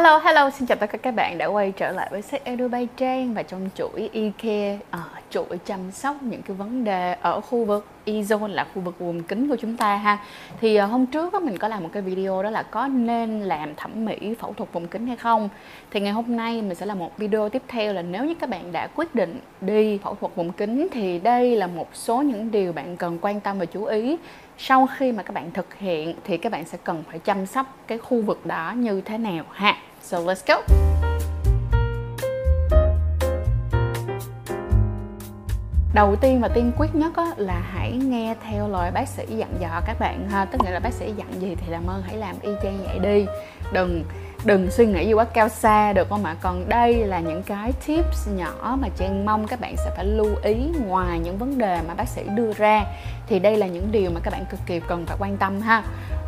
Hello, hello, xin chào tất cả các bạn đã quay trở lại với sách Edu Bay Trang và trong chuỗi e-care, à, chuỗi chăm sóc những cái vấn đề ở khu vực e-zone là khu vực vùng kính của chúng ta ha. Thì à, hôm trước đó, mình có làm một cái video đó là có nên làm thẩm mỹ phẫu thuật vùng kính hay không. Thì ngày hôm nay mình sẽ làm một video tiếp theo là nếu như các bạn đã quyết định đi phẫu thuật vùng kính thì đây là một số những điều bạn cần quan tâm và chú ý sau khi mà các bạn thực hiện thì các bạn sẽ cần phải chăm sóc cái khu vực đó như thế nào ha. So let's go. Đầu tiên và tiên quyết nhất á, là hãy nghe theo lời bác sĩ dặn dò các bạn ha. Tức nghĩa là bác sĩ dặn gì thì làm ơn hãy làm y chang vậy đi. Đừng đừng suy nghĩ gì quá cao xa được không ạ? Còn đây là những cái tips nhỏ mà trang mong các bạn sẽ phải lưu ý ngoài những vấn đề mà bác sĩ đưa ra. Thì đây là những điều mà các bạn cực kỳ cần phải quan tâm ha.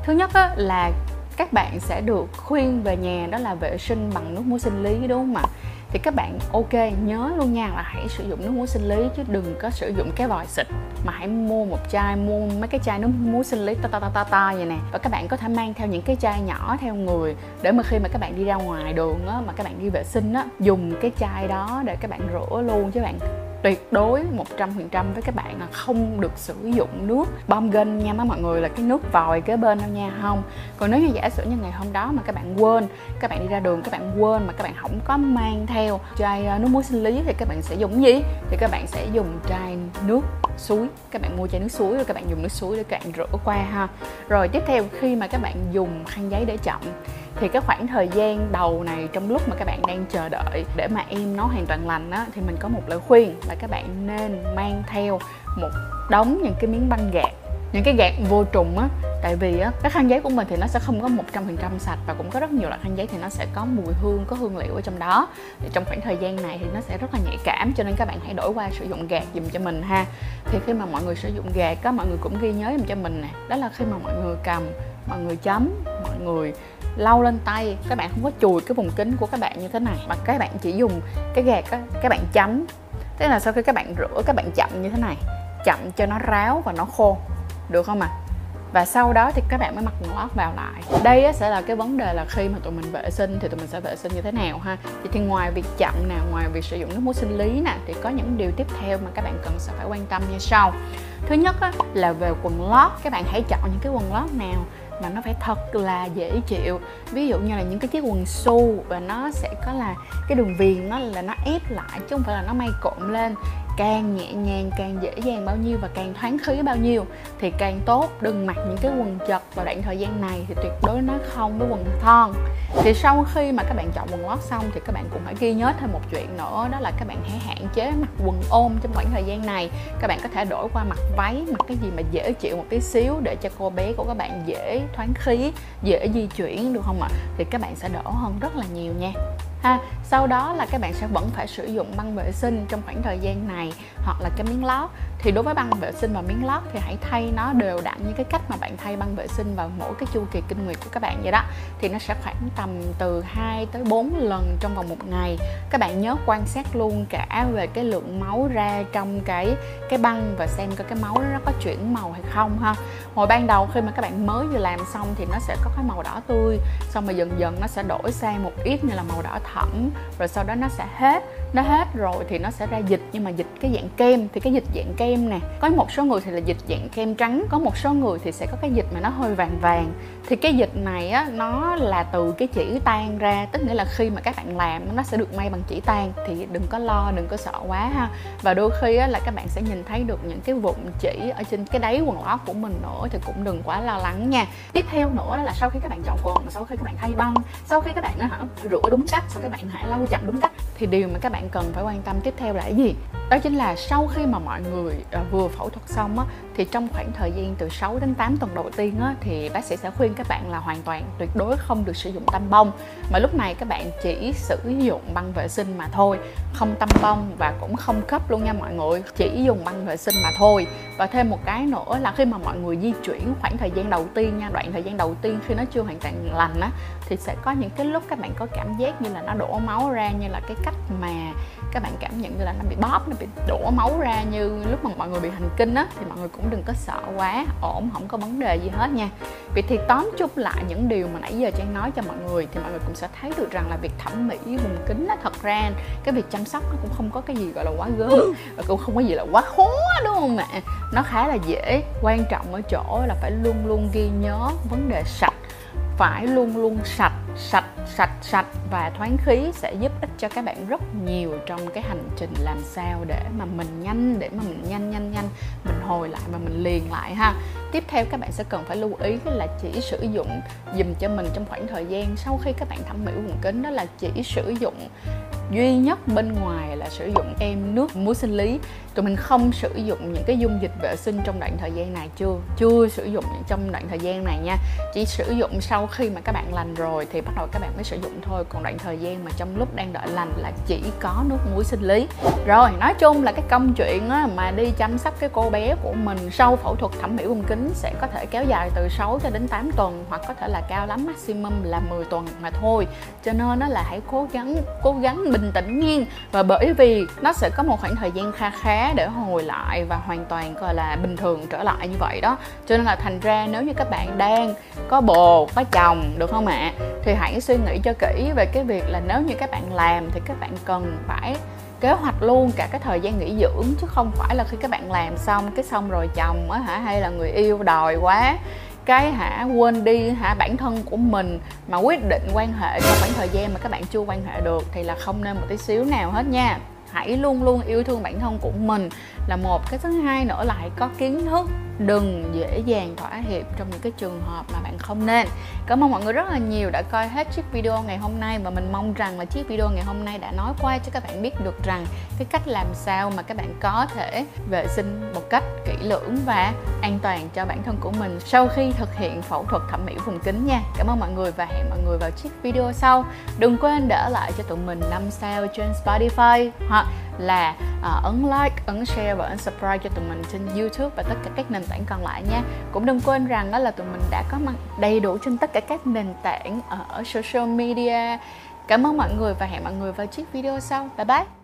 Thứ nhất á, là các bạn sẽ được khuyên về nhà, đó là vệ sinh bằng nước muối sinh lý, đúng không ạ? Thì các bạn ok, nhớ luôn nha là hãy sử dụng nước muối sinh lý chứ đừng có sử dụng cái vòi xịt mà hãy mua một chai, mua mấy cái chai nước muối sinh lý ta ta ta ta ta vậy nè. Và các bạn có thể mang theo những cái chai nhỏ theo người để mà khi mà các bạn đi ra ngoài đường á, mà các bạn đi vệ sinh á, dùng cái chai đó để các bạn rửa luôn chứ bạn tuyệt đối 100% với các bạn là không được sử dụng nước bom gân nha mấy mọi người, là cái nước vòi kế bên đâu nha, không. Còn nếu như giả sử như ngày hôm đó mà các bạn quên, các bạn đi ra đường, các bạn quên mà các bạn không có mang theo chai ờ, nước muối sinh lý thì các bạn sẽ dùng gì? Thì các bạn sẽ dùng chai nước suối. Các bạn mua chai nước suối rồi các bạn dùng nước suối để cạn rửa qua ha. Rồi tiếp theo khi mà các bạn dùng khăn giấy để chậm thì cái khoảng thời gian đầu này trong lúc mà các bạn đang chờ đợi để mà em nó hoàn toàn lành á, thì mình có một lời khuyên là các bạn nên mang theo một đống những cái miếng băng gạc những cái gạt vô trùng á. Tại vì á, cái khăn giấy của mình thì nó sẽ không có một trăm phần trăm sạch và cũng có rất nhiều loại khăn giấy thì nó sẽ có mùi hương, có hương liệu ở trong đó. Thì trong khoảng thời gian này thì nó sẽ rất là nhạy cảm, cho nên các bạn hãy đổi qua sử dụng gạt dùm cho mình ha. Thì khi mà mọi người sử dụng gạt á, mọi người cũng ghi nhớ dùm cho mình nè, đó là khi mà mọi người cầm, mọi người chấm, mọi người lau lên tay. Các bạn không có chùi cái vùng kính của các bạn như thế này mà các bạn chỉ dùng cái gạt á các bạn chấm. Thế là sau khi các bạn rửa các bạn chậm như thế này chậm cho nó ráo và nó khô. Được không ạ? À? và sau đó thì các bạn mới mặc quần lót vào lại. Đây sẽ là cái vấn đề là khi mà tụi mình vệ sinh thì tụi mình sẽ vệ sinh như thế nào ha? Thì, thì ngoài việc chậm nè ngoài việc sử dụng nước muối sinh lý nè thì có những điều tiếp theo mà các bạn cần sẽ phải quan tâm như sau. Thứ nhất á, là về quần lót. Các bạn hãy chọn những cái quần lót nào mà nó phải thật là dễ chịu. Ví dụ như là những cái chiếc quần su và nó sẽ có là cái đường viền nó là nó ép lại chứ không phải là nó may cộm lên càng nhẹ nhàng, càng dễ dàng bao nhiêu và càng thoáng khí bao nhiêu thì càng tốt. Đừng mặc những cái quần chật vào đoạn thời gian này thì tuyệt đối nó không với quần thon. Thì sau khi mà các bạn chọn quần lót xong thì các bạn cũng phải ghi nhớ thêm một chuyện nữa, đó là các bạn hãy hạn chế mặc quần ôm trong khoảng thời gian này. Các bạn có thể đổi qua mặc váy, mặc cái gì mà dễ chịu một tí xíu để cho cô bé của các bạn dễ thoáng khí, dễ di chuyển, được không ạ? Thì các bạn sẽ đỡ hơn rất là nhiều nha ha. Sau đó là các bạn sẽ vẫn phải sử dụng băng vệ sinh trong khoảng thời gian này, hoặc là cái miếng lót thì đối với băng vệ sinh và miếng lót thì hãy thay nó đều đặn như cái cách mà bạn thay băng vệ sinh vào mỗi cái chu kỳ kinh nguyệt của các bạn vậy đó. Thì nó sẽ khoảng tầm từ 2 tới 4 lần trong vòng một ngày. Các bạn nhớ quan sát luôn cả về cái lượng máu ra trong cái cái băng và xem coi cái máu nó có chuyển màu hay không ha. Hồi ban đầu khi mà các bạn mới vừa làm xong thì nó sẽ có cái màu đỏ tươi, xong rồi dần dần nó sẽ đổi sang một ít như là màu đỏ thẫm, rồi sau đó nó sẽ hết nó hết rồi thì nó sẽ ra dịch, nhưng mà dịch cái dạng kem, thì cái dịch dạng kem nè, có một số người thì là dịch dạng kem trắng, có một số người thì sẽ có cái dịch mà nó hơi vàng vàng. Thì cái dịch này á, nó là từ cái chỉ tan ra, tức nghĩa là khi mà các bạn làm nó sẽ được may bằng chỉ tan, thì đừng có lo, đừng có sợ quá ha. Và đôi khi á, là các bạn sẽ nhìn thấy được những cái vụn chỉ ở trên cái đáy quần lót của mình nữa, thì cũng đừng quá lo lắng nha. Tiếp theo nữa là sau khi các bạn chọn quần, sau khi các bạn thay băng sau khi các bạn hả, rửa đúng cách, sau các bạn hãy lau chậm đúng cách thì điều mà các bạn cần phải quan tâm tiếp theo là cái gì? Đó chính là sau khi mà mọi người à, vừa phẫu thuật xong á, thì trong khoảng thời gian từ 6 đến 8 tuần đầu tiên á, thì bác sĩ sẽ khuyên các bạn là hoàn toàn tuyệt đối không được sử dụng tăm bông. Mà lúc này các bạn chỉ sử dụng băng vệ sinh mà thôi, không tăm bông và cũng không cấp luôn nha mọi người. Chỉ dùng băng vệ sinh mà thôi. Và thêm một cái nữa là khi mà mọi người di chuyển khoảng thời gian đầu tiên nha, đoạn thời gian đầu tiên khi nó chưa hoàn toàn lành á thì sẽ có những cái lúc các bạn có cảm giác như là nó đổ máu ra, như là cái cách mà các bạn cảm nhận như là nó bị bóp, nó bị đổ máu ra như lúc mà mọi người bị hành kinh á, thì mọi người cũng đừng có sợ quá, ổn, không có vấn đề gì hết nha. Vậy thì tóm chung lại những điều mà nãy giờ trang nói cho mọi người thì mọi người cũng sẽ thấy được rằng là việc thẩm mỹ vùng kính á, thật ra cái việc chăm sóc nó cũng không có cái gì gọi là quá gớm, và cũng không có gì là quá khó, đúng không ạ? Nó khá là dễ, quan trọng ở chỗ là phải luôn luôn ghi nhớ vấn đề sạch phải luôn luôn sạch sạch sạch sạch và thoáng khí sẽ giúp ích cho các bạn rất nhiều trong cái hành trình làm sao để mà mình nhanh, để mà mình nhanh nhanh nhanh, mình hồi lại và mình liền lại ha. Tiếp theo các bạn sẽ cần phải lưu ý là chỉ sử dụng, dùm cho mình trong khoảng thời gian sau khi các bạn thẩm mỹ vùng kính đó là chỉ sử dụng duy nhất bên ngoài là sử dụng em nước muối sinh lý. Tụi mình không sử dụng những cái dung dịch vệ sinh trong đoạn thời gian này chưa chưa sử dụng trong đoạn thời gian này nha. Chỉ sử dụng sau khi mà các bạn lành rồi thì bắt đầu các bạn mới sử dụng thôi. Còn đoạn thời gian mà trong lúc đang đợi lành là chỉ có nước muối sinh lý. Rồi nói chung là cái công chuyện á, mà đi chăm sóc cái cô bé của mình sau phẫu thuật thẩm mỹ vùng kính sẽ có thể kéo dài từ 6 cho đến 8 tuần hoặc có thể là cao lắm maximum là 10 tuần mà thôi. Cho nên nó là hãy cố gắng cố gắng bình tĩnh nhiên. Và bởi vì nó sẽ có một khoảng thời gian kha khá để hồi lại và hoàn toàn, gọi là, bình thường trở lại như vậy đó. Cho nên là thành ra nếu như các bạn đang có bồ, có chồng, được không ạ? Thì hãy suy nghĩ cho kỹ về cái việc là nếu như các bạn làm thì các bạn cần phải kế hoạch luôn cả cái thời gian nghỉ dưỡng, chứ không phải là khi các bạn làm xong, cái xong rồi chồng á hả? Hay là người yêu đòi quá cái hả, quên đi hả bản thân của mình mà quyết định quan hệ trong khoảng thời gian mà các bạn chưa quan hệ được thì là không nên một tí xíu nào hết nha. Hãy luôn luôn yêu thương bản thân của mình là một cái thứ hai nữa là hãy có kiến thức, đừng dễ dàng thỏa hiệp trong những cái trường hợp mà bạn không nên. Cảm ơn mọi người rất là nhiều đã coi hết chiếc video ngày hôm nay và mình mong rằng là chiếc video ngày hôm nay đã nói qua cho các bạn biết được rằng cái cách làm sao mà các bạn có thể vệ sinh một cách kỹ lưỡng và an toàn cho bản thân của mình sau khi thực hiện phẫu thuật thẩm mỹ vùng kính nha. Cảm ơn mọi người và hẹn mọi người vào chiếc video sau. Đừng quên để lại cho tụi mình 5 sao trên Spotify hoặc là uh, ấn like, ấn share và ấn subscribe cho tụi mình trên YouTube và tất cả các nền tảng còn lại nha. Cũng đừng quên rằng đó là tụi mình đã có mặt đầy đủ trên tất cả các nền tảng ờ, ở social media. Cảm ơn mọi người và hẹn mọi người vào chiếc video sau. Bye bye.